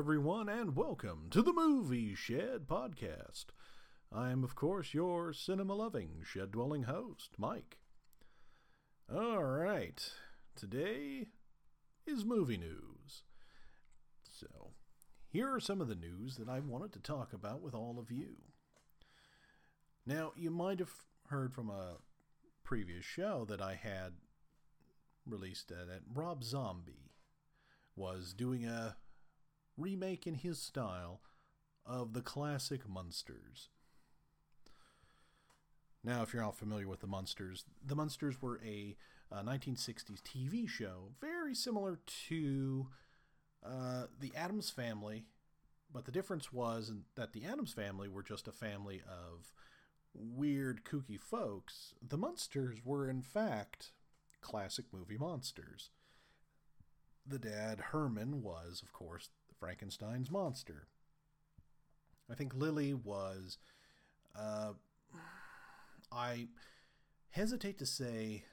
everyone, and welcome to the Movie Shed Podcast. I am, of course, your cinema loving, shed dwelling host, Mike. All right, today is movie news. So, here are some of the news that I wanted to talk about with all of you. Now, you might have heard from a previous show that I had released that Rob Zombie was doing a remake in his style of the classic Munsters. Now, if you're not familiar with the Munsters, the Munsters were a, a 1960s TV show very similar to uh, the Addams Family, but the difference was that the Addams Family were just a family of weird, kooky folks. The Munsters were, in fact, classic movie monsters. The dad, Herman, was, of course, Frankenstein's monster. I think Lily was. Uh, I hesitate to say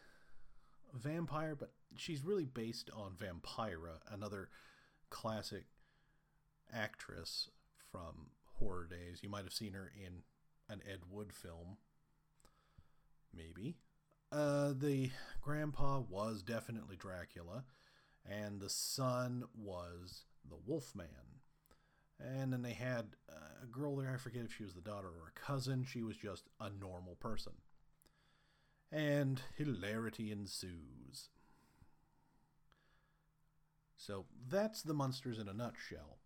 vampire, but she's really based on Vampira, another classic actress from horror days. You might have seen her in an Ed Wood film, maybe. Uh, the grandpa was definitely Dracula, and the son was the Wolfman. And then they had a girl there, I forget if she was the daughter or a cousin. She was just a normal person. And hilarity ensues. So that's the Munsters in a nutshell.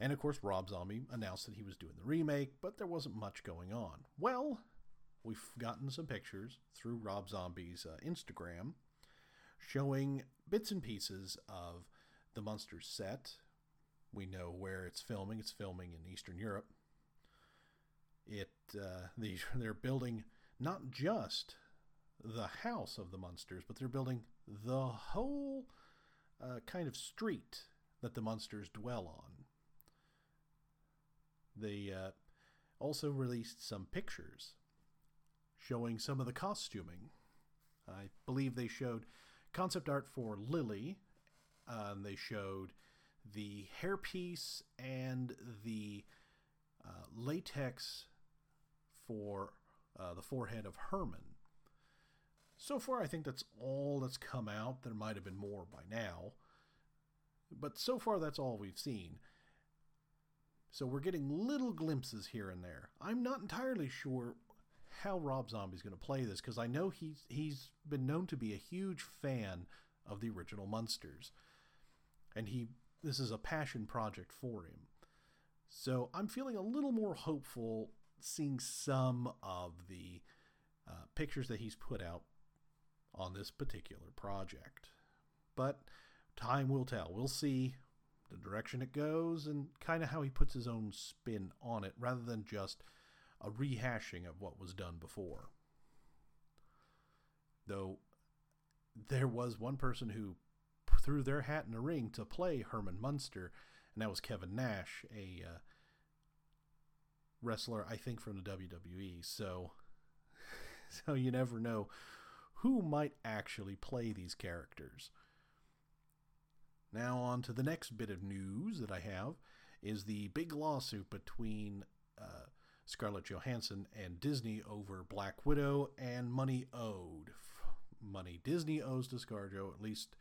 And of course, Rob Zombie announced that he was doing the remake, but there wasn't much going on. Well, we've gotten some pictures through Rob Zombie's uh, Instagram showing bits and pieces of the Munsters set. We know where it's filming. It's filming in Eastern Europe. It uh, the, they're building not just the house of the Munsters, but they're building the whole uh, kind of street that the Munsters dwell on. They uh, also released some pictures showing some of the costuming. I believe they showed concept art for Lily, um, they showed the hairpiece and the uh, latex for uh, the forehead of Herman. So far, I think that's all that's come out. There might have been more by now. But so far, that's all we've seen. So we're getting little glimpses here and there. I'm not entirely sure how Rob Zombie's going to play this because I know he's he's been known to be a huge fan of the original Munsters and he this is a passion project for him. So I'm feeling a little more hopeful seeing some of the uh, pictures that he's put out on this particular project. But time will tell. We'll see the direction it goes and kind of how he puts his own spin on it rather than just a rehashing of what was done before. Though there was one person who threw their hat in the ring to play Herman Munster, and that was Kevin Nash, a uh, wrestler I think from the WWE. So, so you never know who might actually play these characters. Now on to the next bit of news that I have is the big lawsuit between uh, Scarlett Johansson and Disney over Black Widow and money owed. Money Disney owes to ScarJo, at least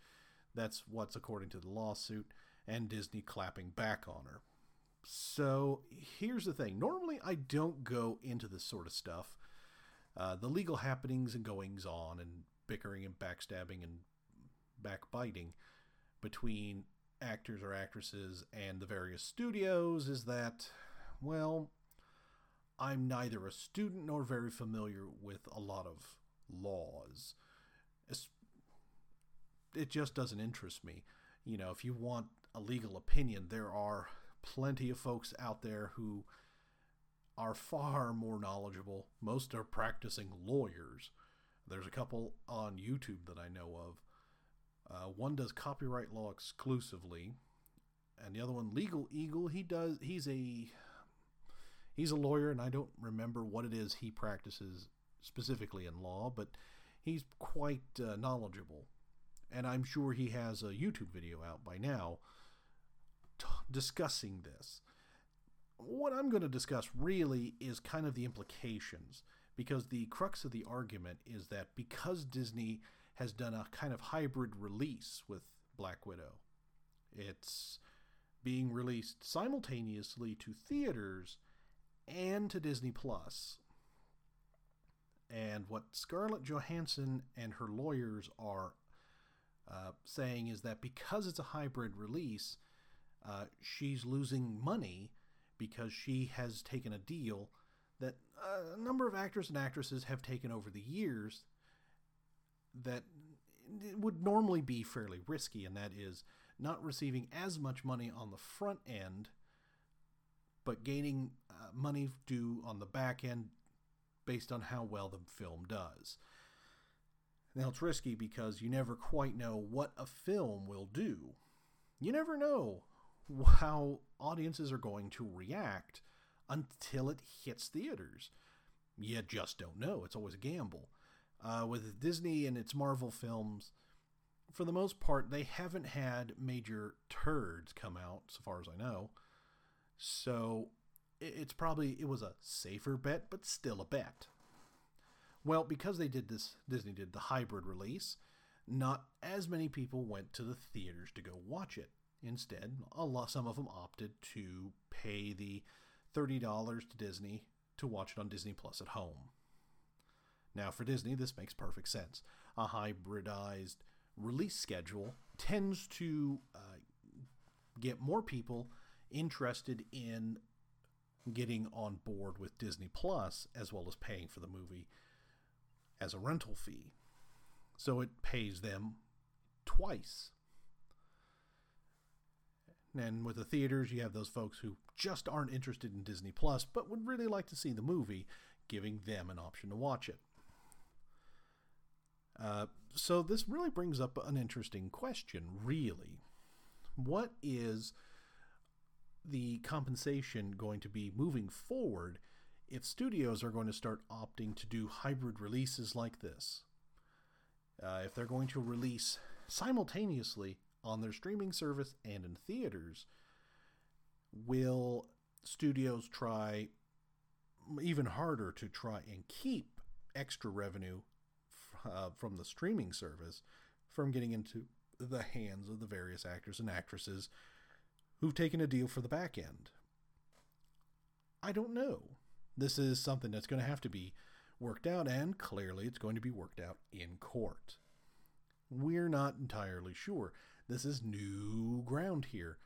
that's what's according to the lawsuit, and Disney clapping back on her. So here's the thing normally, I don't go into this sort of stuff. Uh, the legal happenings and goings on, and bickering and backstabbing and backbiting between actors or actresses and the various studios is that, well, I'm neither a student nor very familiar with a lot of laws it just doesn't interest me. You know, if you want a legal opinion, there are plenty of folks out there who are far more knowledgeable. Most are practicing lawyers. There's a couple on YouTube that I know of. Uh, one does copyright law exclusively, and the other one, Legal Eagle. He does. He's a he's a lawyer, and I don't remember what it is he practices specifically in law, but he's quite uh, knowledgeable and I'm sure he has a YouTube video out by now t- discussing this. What I'm going to discuss really is kind of the implications, because the crux of the argument is that because Disney has done a kind of hybrid release with Black Widow, it's being released simultaneously to theaters and to Disney Plus. And what Scarlett Johansson and her lawyers are uh, saying is that because it's a hybrid release, uh, she's losing money because she has taken a deal that a number of actors and actresses have taken over the years that would normally be fairly risky, and that is not receiving as much money on the front end, but gaining uh, money due on the back end based on how well the film does. Now, it's risky because you never quite know what a film will do. You never know how audiences are going to react until it hits theaters. You just don't know. It's always a gamble. Uh, with Disney and its Marvel films, for the most part, they haven't had major turds come out, so far as I know. So it's probably it was a safer bet, but still a bet. Well, because they did this, Disney did the hybrid release. Not as many people went to the theaters to go watch it. Instead, a lot, some of them opted to pay the thirty dollars to Disney to watch it on Disney Plus at home. Now, for Disney, this makes perfect sense. A hybridized release schedule tends to uh, get more people interested in getting on board with Disney Plus as well as paying for the movie as a rental fee. So it pays them twice. And with the theaters, you have those folks who just aren't interested in Disney Plus but would really like to see the movie, giving them an option to watch it. Uh, so this really brings up an interesting question, really. What is the compensation going to be moving forward if studios are going to start opting to do hybrid releases like this? Uh, if they're going to release simultaneously on their streaming service and in theaters, will studios try even harder to try and keep extra revenue uh, from the streaming service from getting into the hands of the various actors and actresses who've taken a deal for the back end. I don't know. This is something that's going to have to be worked out, and clearly it's going to be worked out in court. We're not entirely sure. This is new ground here.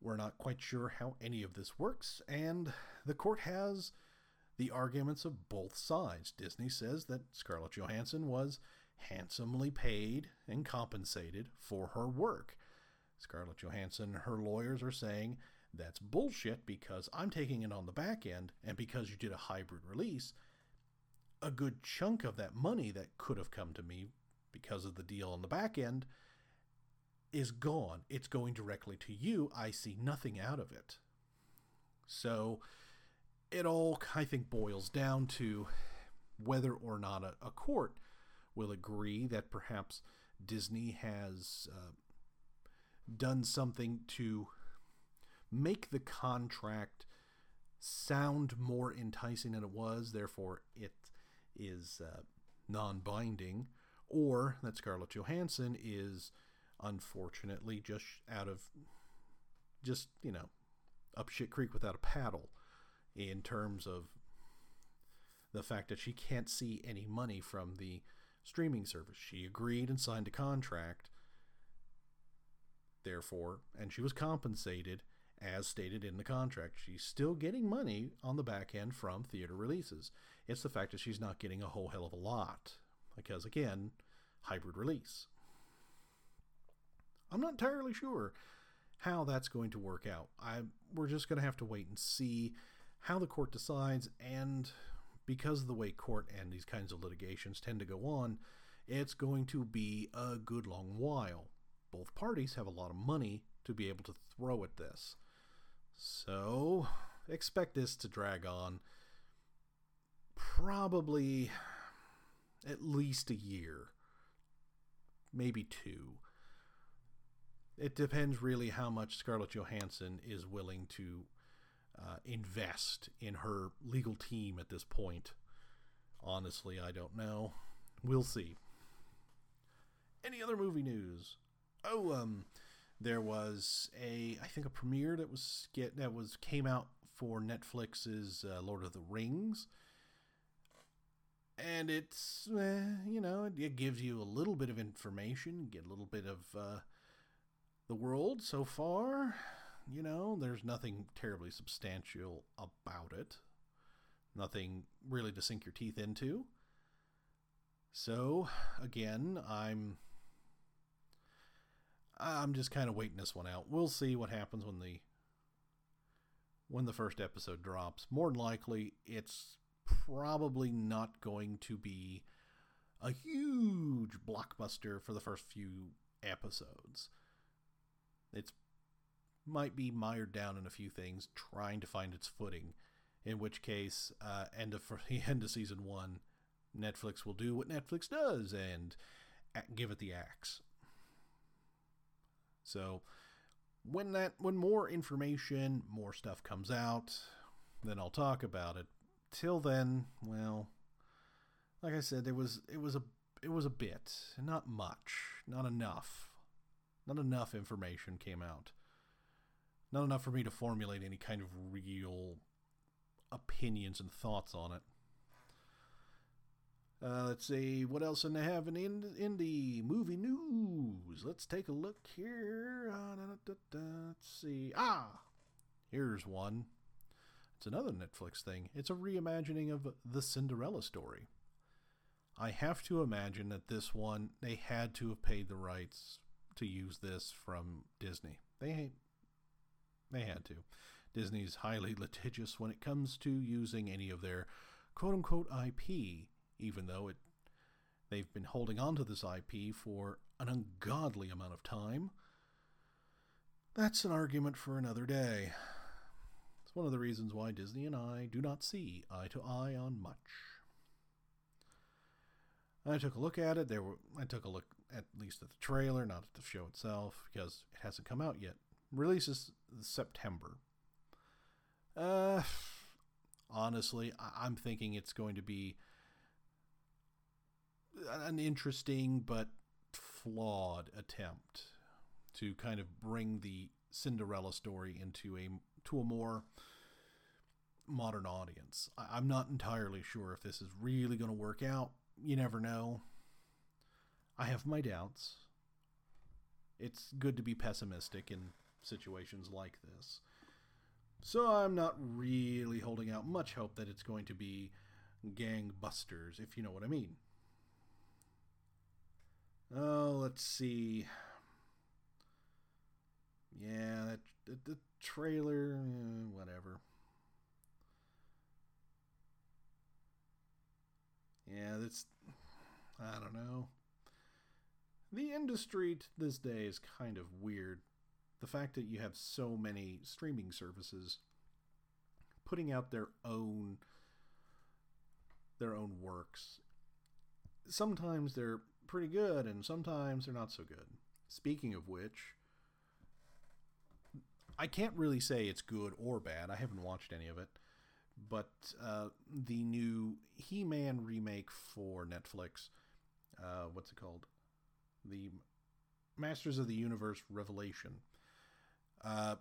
We're not quite sure how any of this works, and the court has the arguments of both sides. Disney says that Scarlett Johansson was handsomely paid and compensated for her work. Scarlett Johansson her lawyers are saying that's bullshit because I'm taking it on the back end, and because you did a hybrid release, a good chunk of that money that could have come to me because of the deal on the back end is gone. It's going directly to you. I see nothing out of it. So it all, I think, boils down to whether or not a, a court will agree that perhaps Disney has uh, done something to make the contract sound more enticing than it was, therefore it is uh, non binding, or that Scarlett Johansson is unfortunately just out of just, you know, up shit creek without a paddle in terms of the fact that she can't see any money from the streaming service. She agreed and signed a contract, therefore, and she was compensated as stated in the contract. She's still getting money on the back end from theater releases. It's the fact that she's not getting a whole hell of a lot, because again, hybrid release. I'm not entirely sure how that's going to work out. I we're just going to have to wait and see how the court decides, and because of the way court and these kinds of litigations tend to go on, it's going to be a good long while. Both parties have a lot of money to be able to throw at this. So, expect this to drag on probably at least a year, maybe two. it depends really how much Scarlett Johansson is willing to uh, invest in her legal team at this point. Honestly, I don't know. We'll see. Any other movie news? Oh, um, there was a I think a premiere that was get that was came out for Netflix's uh, Lord of the Rings, and it's eh, you know it, it, gives you a little bit of information, get a little bit of uh, the world so far. You know, there's nothing terribly substantial about it, nothing really to sink your teeth into. So again, I'm I'm just kind of waiting this one out. We'll see what happens when the when the first episode drops. More than likely, it's probably not going to be a huge blockbuster for the first few episodes. It's might be mired down in a few things, trying to find its footing. In which case, uh, end of the end of season one, Netflix will do what Netflix does and give it the axe. So when that when more information, more stuff comes out, then I'll talk about it. Till then, well, like I said, it was it was a it was a bit, not much, not enough. Not enough information came out. Not enough for me to formulate any kind of real opinions and thoughts on it. Uh, let's see what else in they have in, in, in the movie news. Let's take a look here. Uh, da, da, da, let's see. Ah, here's one. It's another Netflix thing. It's a reimagining of the Cinderella story. I have to imagine that this one they had to have paid the rights to use this from Disney. They they had to. Disney's highly litigious when it comes to using any of their quote unquote IP even though it they've been holding on to this IP for an ungodly amount of time. That's an argument for another day. It's one of the reasons why Disney and I do not see eye to eye on much. I took a look at it. There were I took a look at least at the trailer, not at the show itself, because it hasn't come out yet. Releases September. Uh, honestly, I'm thinking it's going to be an interesting but flawed attempt to kind of bring the Cinderella story into a to a more modern audience. I'm not entirely sure if this is really going to work out. You never know. I have my doubts. It's good to be pessimistic in situations like this. So I'm not really holding out much hope that it's going to be gangbusters, if you know what I mean. Oh, let's see. Yeah, that, the, the trailer, eh, whatever. Yeah, that's. I don't know. The industry to this day is kind of weird. The fact that you have so many streaming services putting out their own their own works. Sometimes they're pretty good, and sometimes they're not so good. Speaking of which, I can't really say it's good or bad. I haven't watched any of it. But uh, the new He Man remake for Netflix, uh, what's it called? The Masters of the Universe Revelation. Uh,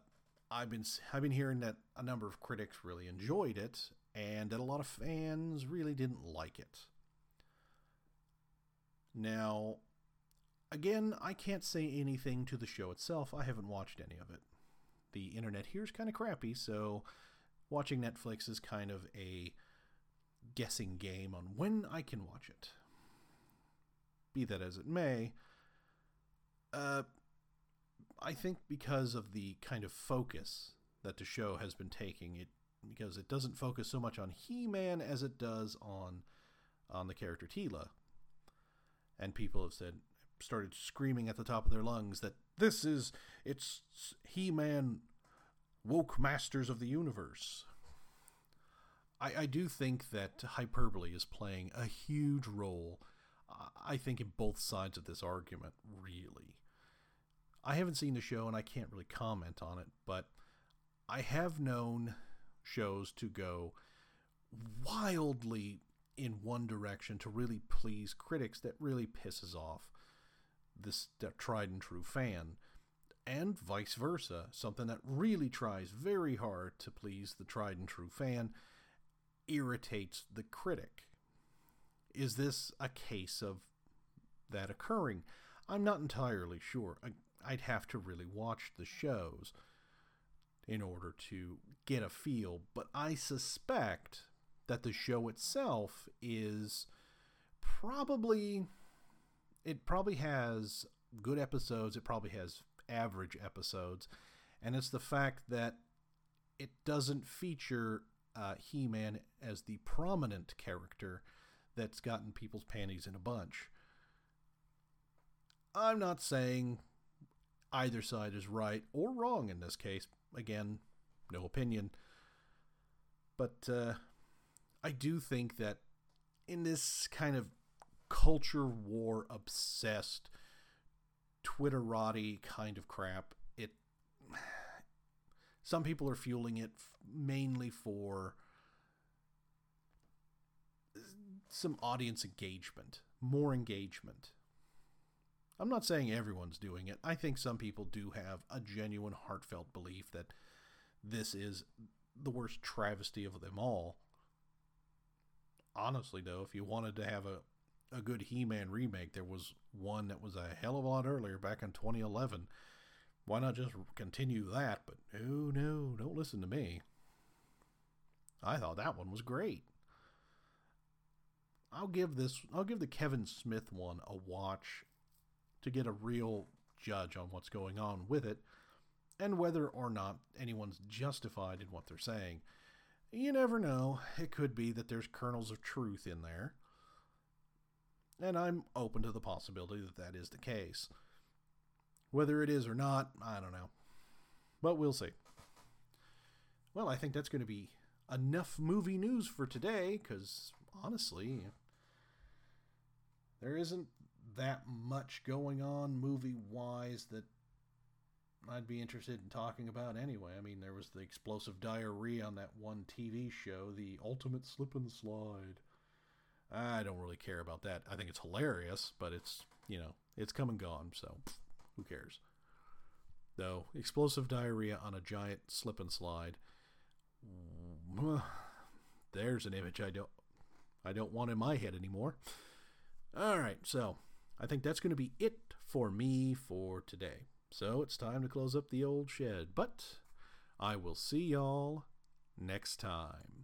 I've been I've been hearing that a number of critics really enjoyed it, and that a lot of fans really didn't like it. Now, again, I can't say anything to the show itself. I haven't watched any of it. The internet here is kind of crappy, so watching Netflix is kind of a guessing game on when I can watch it. Be that as it may, uh, I think because of the kind of focus that the show has been taking, it because it doesn't focus so much on He-Man as it does on on the character Teela, and people have said started screaming at the top of their lungs that this is it's He-Man woke masters of the universe. I, I do think that hyperbole is playing a huge role. Uh, I think in both sides of this argument, really. I haven't seen the show and I can't really comment on it, but I have known shows to go wildly in one direction to really please critics that really pisses off this tried and true fan and vice versa something that really tries very hard to please the tried and true fan irritates the critic. Is this a case of that occurring? I'm not entirely sure. I'd have to really watch the shows in order to get a feel but i suspect that the show itself is probably it probably has good episodes it probably has average episodes and it's the fact that it doesn't feature uh, he-man as the prominent character that's gotten people's panties in a bunch. I'm not saying either side is right or wrong in this case. Again no opinion. But uh, I do think that in this kind of culture war obsessed, Twitterati kind of crap, it some people are fueling it mainly for some audience engagement, more engagement. I'm not saying everyone's doing it. I think some people do have a genuine, heartfelt belief that this is the worst travesty of them all honestly, though, if you wanted to have a, a good He Man remake, there was one that was a hell of a lot earlier, back in 2011. Why not just continue that? But no, no, don't listen to me. I thought that one was great. I'll give this, I'll give the Kevin Smith one a watch to get a real judge on what's going on with it and whether or not anyone's justified in what they're saying you never know. It could be that there's kernels of truth in there. And I'm open to the possibility that that is the case. Whether it is or not, I don't know. But we'll see. Well, I think that's going to be enough movie news for today because honestly, there isn't that much going on movie wise that I'd be interested in talking about anyway. I mean, there was the explosive diarrhea on that one TV show, The Ultimate Slip and Slide. I don't really care about that. I think it's hilarious, but it's, you know, it's come and gone, so who cares? Though, explosive diarrhea on a giant slip and slide. There's an image I don't I don't want in my head anymore. All right, so I think that's going to be it for me for today. So it's time to close up the old shed. But I will see y'all next time.